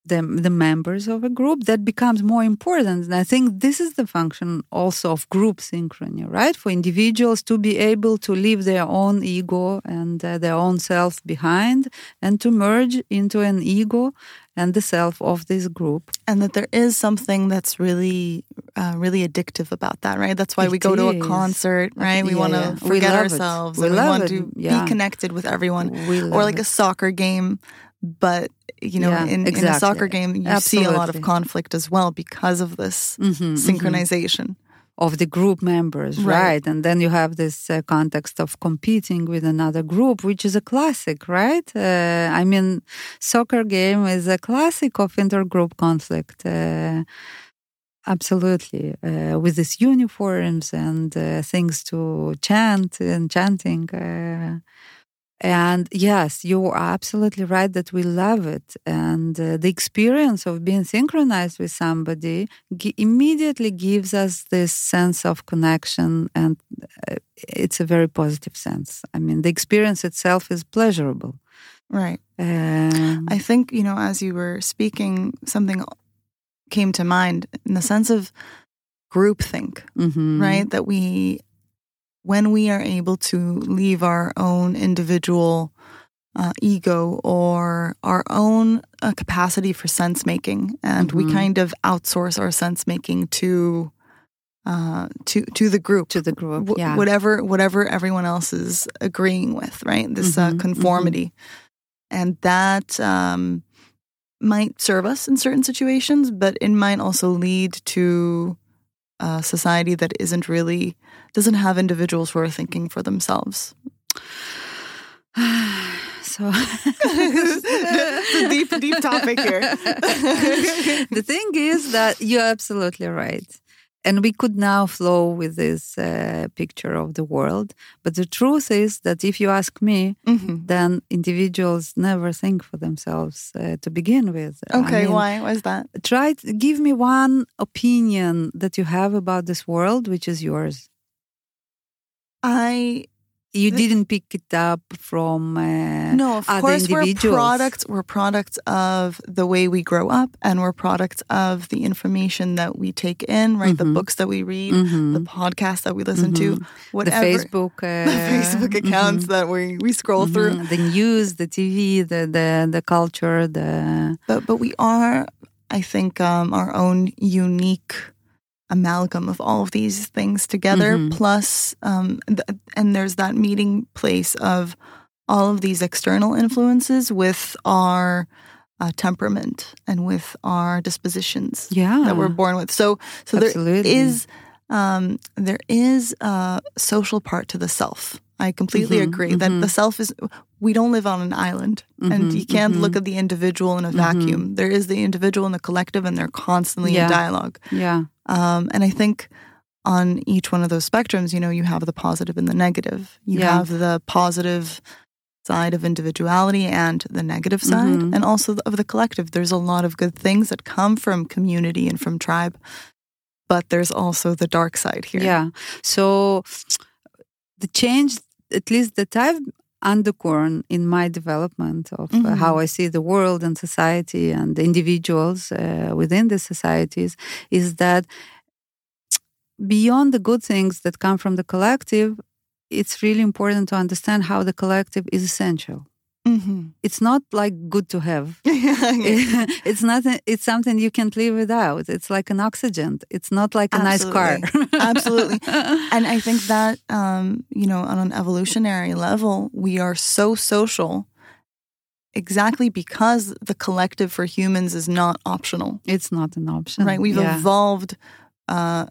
The, the members of a group that becomes more important. And i think this is the function also of group synchrony right? For individuals to be able to leave their own ego and uh, their own self behind and to merge into an ego and the self of this group and that there is something that's really uh, really addictive about that right that's why it we go is. to a concert right we yeah, want to yeah. forget ourselves we, we want to yeah. be connected with everyone or like it. a soccer game but you know, in, exactly. in, a soccer game, you Absolutely. see a lot of conflict as well because of this mm-hmm, synchronization. Mm-hmm. Of the group members, right. right? And then you have this uh, context of competing with another group, which is a classic, right? Uh, I mean, soccer game is a classic of intergroup conflict. Uh, absolutely, uh, with these uniforms and uh, things to chant and chanting. And yes, you are absolutely right that we love it. And uh, the experience of being synchronized with somebody g- immediately gives us this sense of connection. And uh, it's a very positive sense. I mean, the experience itself is pleasurable. Right. Um, I think, you know, as you were speaking, something came to mind in the sense of groupthink, mm-hmm. right? That we when we are able to leave our own individual uh, ego or our own uh, capacity for sense making, and mm-hmm. we kind of outsource our sense making to uh, to to the group, to the group, w- yeah. whatever whatever everyone else is agreeing with, right? This uh, mm-hmm. conformity, mm-hmm. and that um, might serve us in certain situations, but it might also lead to a society that isn't really doesn't have individuals who are thinking for themselves. so it's a deep, deep topic here. the thing is that you're absolutely right and we could now flow with this uh, picture of the world. But the truth is that if you ask me, mm-hmm. then individuals never think for themselves uh, to begin with. Okay, I mean, why? Why is that? Try to give me one opinion that you have about this world, which is yours. I you didn't pick it up from uh, no of course we're products we're products of the way we grow up and we're products of the information that we take in right mm-hmm. the books that we read mm-hmm. the podcasts that we listen mm-hmm. to whatever the facebook uh, the facebook accounts mm-hmm. that we we scroll through mm-hmm. the news the tv the the, the culture the but but we are i think um, our own unique amalgam of all of these things together. Mm-hmm. Plus, um, th- and there's that meeting place of all of these external influences with our uh, temperament and with our dispositions yeah. that we're born with. So, so Absolutely. there is um, there is a social part to the self. I completely mm-hmm, agree mm-hmm. that the self is, we don't live on an island mm-hmm, and you can't mm-hmm. look at the individual in a vacuum. Mm-hmm. There is the individual and the collective and they're constantly yeah. in dialogue. Yeah. Um, and I think on each one of those spectrums, you know, you have the positive and the negative. You yeah. have the positive side of individuality and the negative side, mm-hmm. and also of the collective. There's a lot of good things that come from community and from tribe, but there's also the dark side here. Yeah. So the change, at least that I've undercurrent in my development of uh, mm-hmm. uh, how I see the world and society and individuals uh, within the societies is that beyond the good things that come from the collective, it's really important to understand how the collective is essential. Mm-hmm. It's not like good to have. it's not. It's something you can't live without. It's like an oxygen. It's not like a Absolutely. nice car. Absolutely. And I think that um, you know, on an evolutionary level, we are so social exactly because the collective for humans is not optional. It's not an option. Right. We've yeah. evolved. Uh,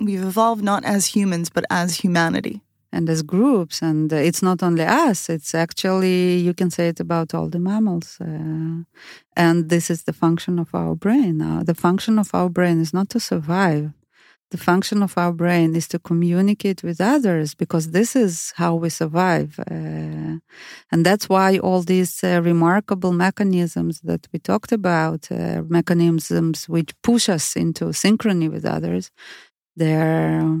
we've evolved not as humans but as humanity and as groups. And uh, it's not only us, it's actually, you can say it about all the mammals. Uh, and this is the function of our brain. Uh, the function of our brain is not to survive, the function of our brain is to communicate with others because this is how we survive. Uh, and that's why all these uh, remarkable mechanisms that we talked about, uh, mechanisms which push us into synchrony with others, they're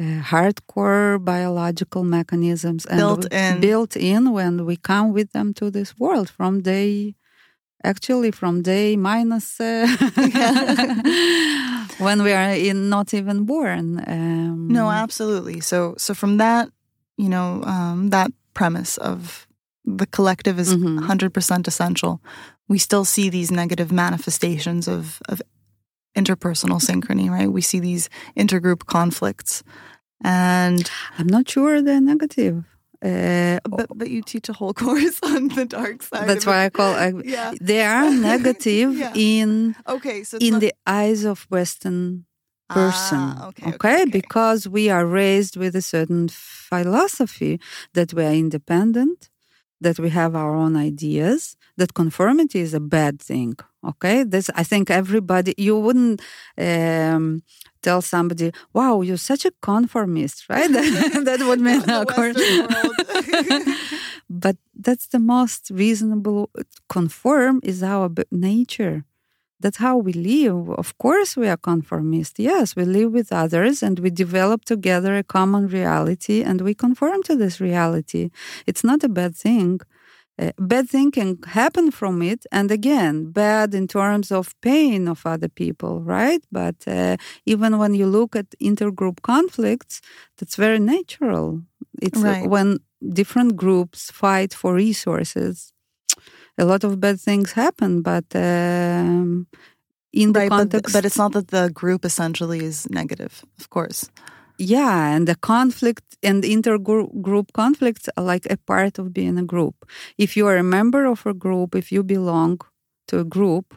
uh, hardcore biological mechanisms and built in. built in when we come with them to this world from day actually from day minus uh, when we are in not even born um, no absolutely so so from that you know um, that premise of the collective is Mhm. 100% essential we still see these negative manifestations of of interpersonal synchrony right we see these intergroup conflicts and i'm not sure they're negative uh, but but you teach a whole course on the dark side that's why i call I, yeah they are negative Yeah. in okay so in not- the eyes of western person. Ah, okay, okay, okay, okay. because we are raised with a certain philosophy that we are independent, that we have our own ideas, that conformity is a bad thing. Okay, this I think everybody you wouldn't um, tell somebody, "Wow, you're such a conformist," right? that would mean. But that's the most reasonable. Conform is our nature. That's how we live. Of course, we are conformist. Yes, we live with others and we develop together a common reality and we conform to this reality. It's not a bad thing. Uh, bad thing can happen from it, and again, bad in terms of pain of other people, right? But uh, even when you look at intergroup conflicts, that's very natural. It's Right. when different groups fight for resources. A lot of bad things happen, but um, in the right but, context, but it's not that the group essentially is negative of course yeah, and the conflict and intergroup conflicts are like a part of being a group. If you are a member of a group, if you belong to a group,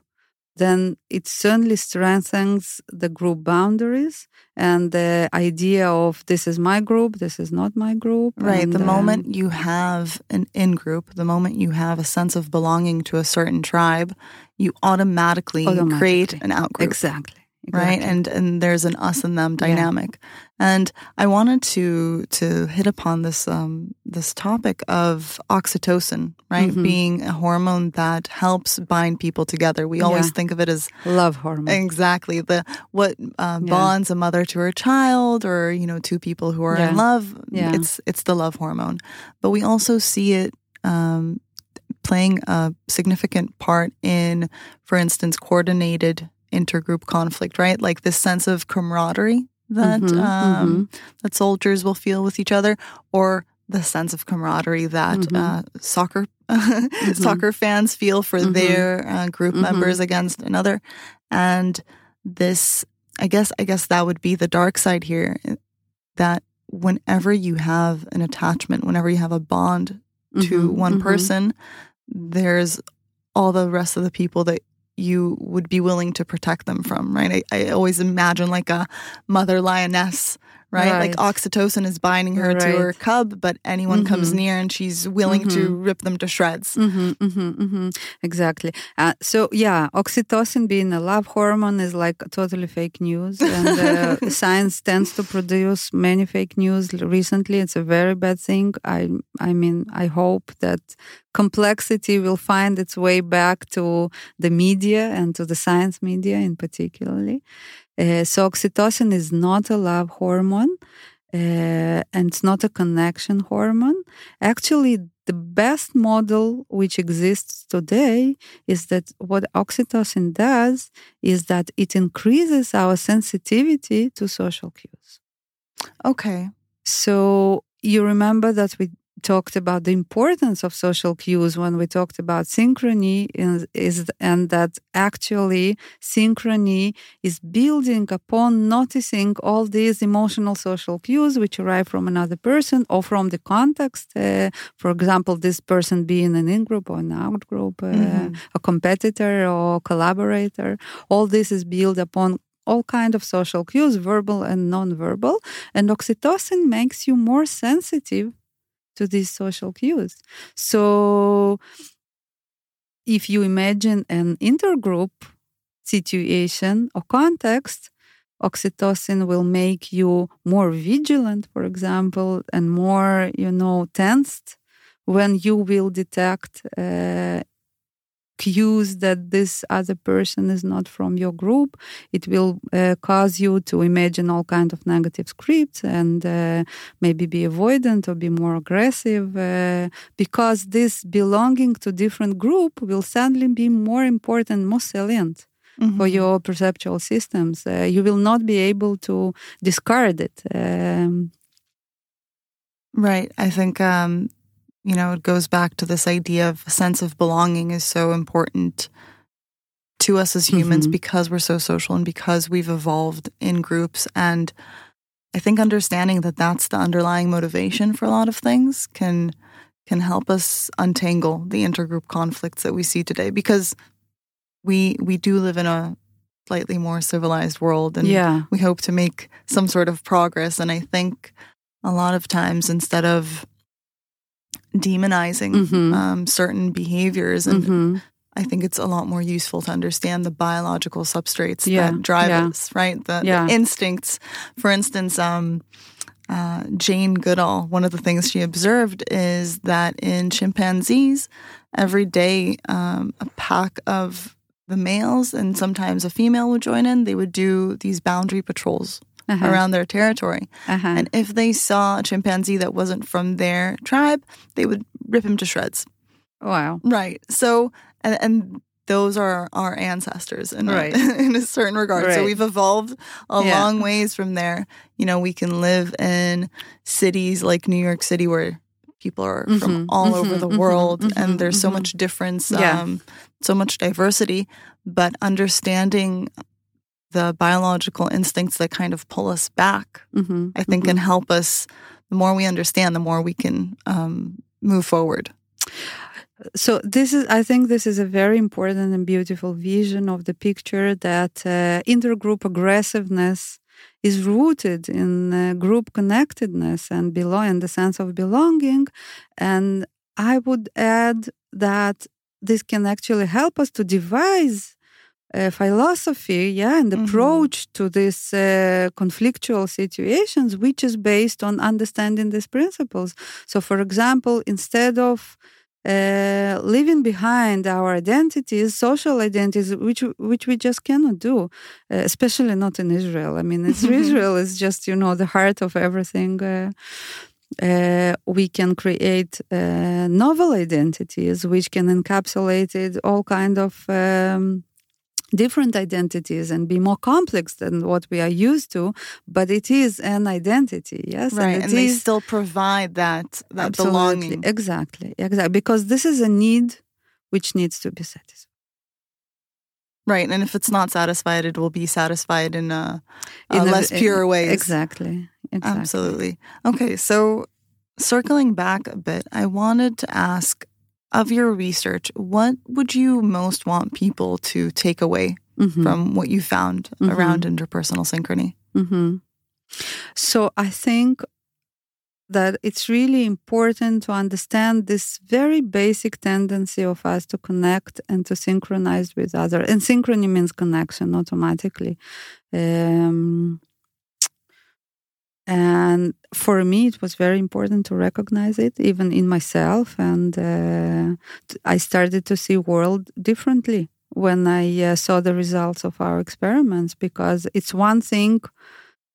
then it certainly strengthens the group boundaries and the idea of this is my group, this is not my group. right and, the um, moment you have an in group the moment you have a sense of belonging to a certain tribe you automatically, create an out group exactly, right and and there's an us and them Yeah. dynamic and i wanted to to hit upon this um this topic of oxytocin right Mhm. being a hormone that helps bind people together we always Yeah. think of it as love hormone. exactly the what uh, Yeah. bonds a mother to her child or you know two people who are in love Yeah. it's it's the love hormone but we also see it um playing a significant part in for instance coordinated intergroup conflict right like this sense of camaraderie that Mhm, um that soldiers will feel with each other or the sense of camaraderie that Mhm. uh, soccer soccer fans feel for Mhm. their uh, group Mhm. members against another and this i guess i guess that would be the dark side here that whenever you have an attachment whenever you have a bond to Mhm, one mhm. person there's all the rest of the people that you would be willing to protect them from right i, I always imagine like a mother lioness right? Like oxytocin is binding her to her cub, but anyone comes Mhm. near and she's willing to rip them to shreds. hmm hmm hmm Exactly. Uh, so yeah, oxytocin being a love hormone is like totally fake news, and uh, science tends to produce many fake news. Recently, it's a very bad thing. I, I mean, I hope that complexity will find its way back to the media and to the science media in particularly. Uh, so oxytocin is not a love hormone. Uh, and it's not a connection hormone. Actually, the best model which exists today is that what oxytocin does is that it increases our sensitivity to social cues. Okay. So you remember that we talked about the importance of social cues when we talked about synchrony is, is and that actually synchrony is building upon noticing all these emotional social cues which arrive from another person or from the context uh, for example this person being an in-group or an out-group uh, Mhm. a competitor or collaborator all this is built upon all kind of social cues verbal and non-verbal and oxytocin makes you more sensitive to these social cues. So if you imagine an intergroup situation or context, oxytocin will make you more vigilant for example and more you know tensed when you will detect uh, cues that this other person is not from your group. It will uh, cause you to imagine all kind of negative scripts and uh, maybe be avoidant or be more aggressive uh, because this belonging to different group will suddenly be more important more salient mm-hmm. for your perceptual systems. Uh, you will not be able to discard it um, right. I think um, you know, it goes back to this idea of a sense of belonging is so important to us as humans mm-hmm. because we're so social and because we've evolved in groups. And I think understanding that that's the underlying motivation for a lot of things can can help us untangle the intergroup conflicts that we see today because we we do live in a slightly more civilized world and yeah. we hope to make some sort of progress and I think a lot of times instead of demonizing mm-hmm. um, certain behaviors and mm-hmm. I think it's a lot more useful to understand the biological substrates yeah. that drive yeah. us, right? The, yeah. the, instincts. For instance, um, uh, Jane Goodall, one of the things she observed is that in chimpanzees, every day um, a pack of the males and sometimes a female would join in. They would do these boundary patrols uh-huh. around their territory. Uh-huh. And if they saw a chimpanzee that wasn't from their tribe, they would rip him to shreds. Wow. Right. So, and, and those are our ancestors in, right. a, in a certain regard. Right. So we've evolved a yeah. long ways from there. You know, we can live in cities like New York City where people are mm-hmm. from all mm-hmm. over the mm-hmm. world mm-hmm. and there's so mm-hmm. much difference, yeah. um, so much diversity. But understanding the biological instincts that kind of pull us back, mm-hmm. I think, mm-hmm. can help us. The more we understand, the more we can um, move forward. So this is, I think, this is a very important and beautiful vision of the picture that uh, intergroup aggressiveness is rooted in uh, group connectedness and belong, and the sense of belonging. And I would add that this can actually help us to devise uh, philosophy, yeah, and mm-hmm. approach to these uh, conflictual situations, which is based on understanding these principles. So, for example, instead of uh, leaving behind our identities, social identities, which which we just cannot do, uh, especially not in Israel. I mean, Israel is just you know the heart of everything. Uh, uh, we can create uh, novel identities which can encapsulate all kind of um, different identities and be more complex than what we are used to but it is an identity yes? Right and, and they still provide that that belonging. exactly exactly because this is a need which needs to be satisfied. Right and if it's not satisfied it will be satisfied in a, a in less a, pure way exactly, exactly. Absolutely. Okay so circling back a bit i wanted to ask of your research, what would you most want people to take away mm-hmm. from what you found mm-hmm. around interpersonal synchrony? Mm-hmm. So I think that it's really important to understand this very basic tendency of us to connect and to synchronize with others. And synchrony means connection automatically. Um, and for me, it was very important to recognize it, even in myself. And uh, I started to see world differently when I uh, saw the results of our experiments, because it's one thing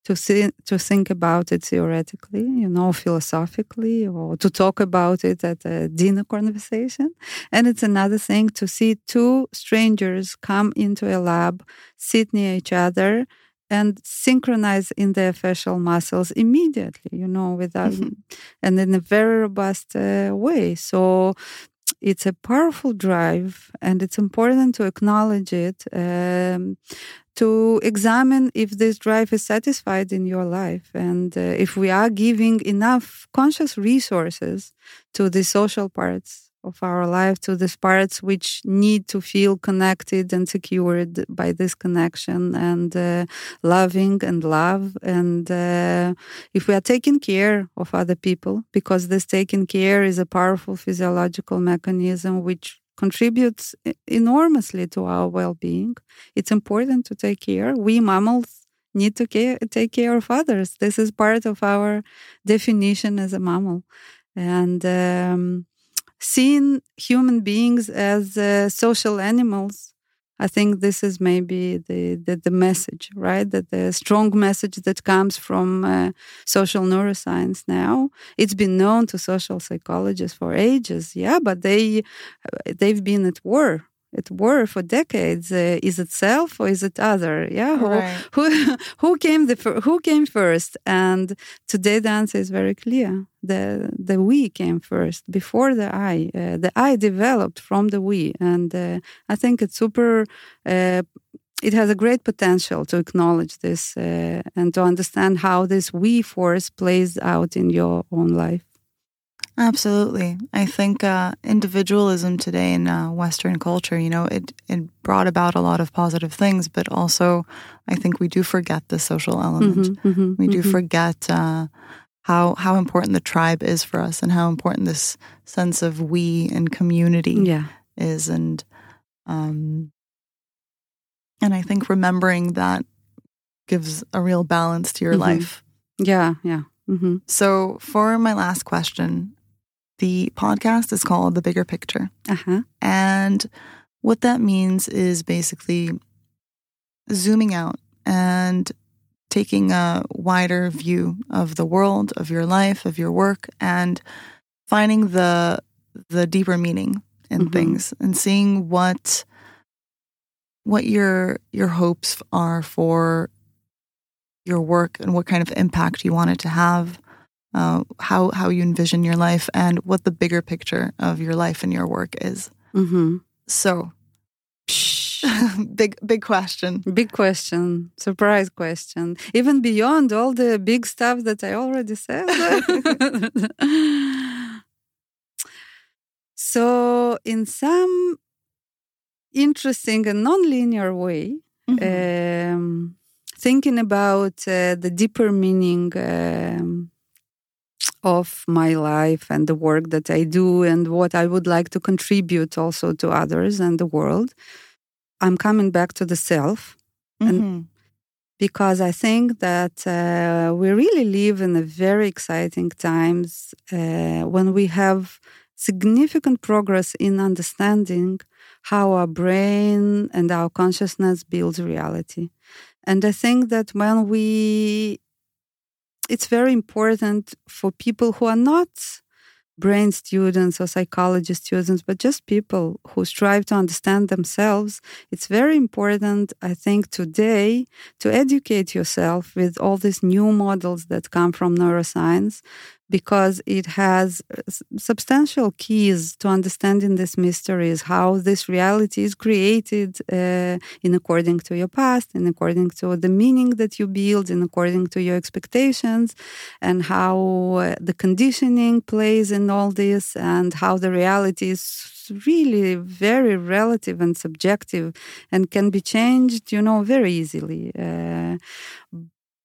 to see, to think about it theoretically, you know, philosophically, or to talk about it at a dinner conversation, and it's another thing to see two strangers come into a lab, sit near each other, and synchronize in their facial muscles immediately, you know, without mm-hmm. and in a very robust uh, way. So it's a powerful drive, and it's important to acknowledge it. Um, to examine if this drive is satisfied in your life and uh, if we are giving enough conscious resources to the social parts of our life to these parts which need to feel connected and secured by this connection and uh, loving and love and uh, if we are taking care of other people because this taking care is a powerful physiological mechanism which contributes enormously to our well-being it's important to take care we mammals need to care, take care of others. This is part of our definition as a mammal. And um, seeing human beings as uh, social animals I think this is maybe the, the, the message, right? That the strong message that comes from uh, social neuroscience now. It's been known to social psychologists for ages, yeah, but they they've been at war at war for decades. Uh, is it self or is it other? Yeah, right. who, who who came the who came first? And today the answer is very clear. The the we came first before the I. Uh, the I developed from the we, and uh, I think it's super. Uh, it has a great potential to acknowledge this uh, and to understand how this we force plays out in your own life. Absolutely. I think uh, individualism today in uh, Western culture, you know, it, it brought about a lot of positive things, but also I think we do forget the social element. Mm-hmm, mm-hmm, we do mm-hmm. forget uh, how how important the tribe is for us and how important this sense of we and community yeah. is. And um, and I think remembering that gives a real balance to your Mhm. life. Yeah, yeah. hmm So for my last question, the podcast is called The Bigger Picture. Uh-huh. And what that means is basically zooming out and taking a wider view of the world, of your life, of your work, and finding the the deeper meaning in Mhm. things and seeing what what your your hopes are for your work and what kind of impact you want it to have uh, how how you envision your life and what the bigger picture of your life and your work is. hmm So, big big question. Big question, surprise question, even beyond all the big stuff that I already said. so, in some interesting and non-linear way, Mm-hmm. um, thinking about uh, the deeper meaning um, of my life and the work that I do and what I would like to contribute also to others and the world, I'm coming back to the self Mhm. because I think that uh, we really live in a very exciting times uh, when we have significant progress in understanding how our brain and our consciousness builds reality. And I think that when we, it's very important for people who are not brain students or psychology students, but just people who strive to understand themselves, it's very important, I think, today to educate yourself with all these new models that come from neuroscience because it has uh, substantial keys to understanding these mysteries how this reality is created uh, in according to your past in according to the meaning that you build in according to your expectations and how uh, the conditioning plays in all this and how the reality is really very relative and subjective and can be changed you know very easily uh,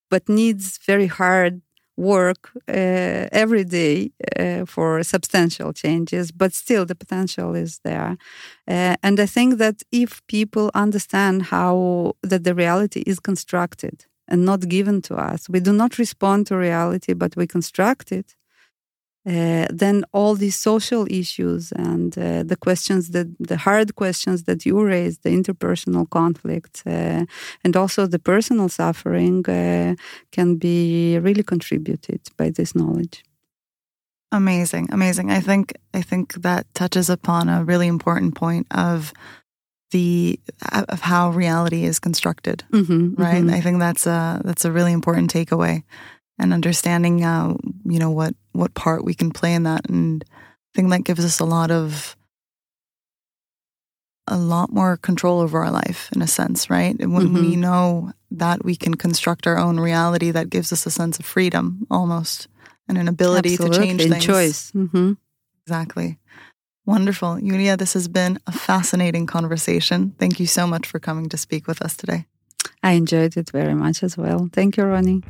but needs very hard work uh, every day uh, for substantial changes, but still the potential is there. Uh, and I think that if people understand how that the reality is constructed and not given to us, we do not respond to reality, but we construct it. Uh, then all these social issues and uh, the questions that the hard questions that you raised, the interpersonal conflict, uh, and also the personal suffering uh, can be really contributed by this knowledge. Amazing, amazing. I think I think that touches upon a really important point of the of how reality is constructed, Mm-hmm, right? I think that's a that's a really important takeaway, and understanding, uh, you know, what what part we can play in that, and I think that gives us a lot of a lot more control over our life in a sense, right? And when we know that we can construct our own reality, that gives us a sense of freedom almost and an ability Absolutely. to change and things. choice. hmm Exactly. Wonderful. Yulia, this has been a fascinating conversation. Thank you so much for coming to speak with us today. I enjoyed it very much as well. Thank you, Roni.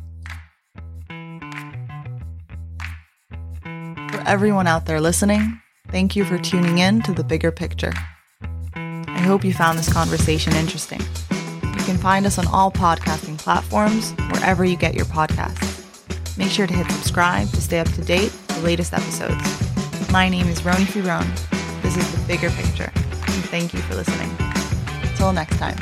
For everyone out there listening, thank you for tuning in to the bigger picture. I hope you found this conversation interesting. You can find us on all podcasting platforms, wherever you get your podcasts. Make sure to hit subscribe to stay up to date with the latest episodes. My name is Roni Firone. This is The Bigger Picture, and thank you for listening. Until next time.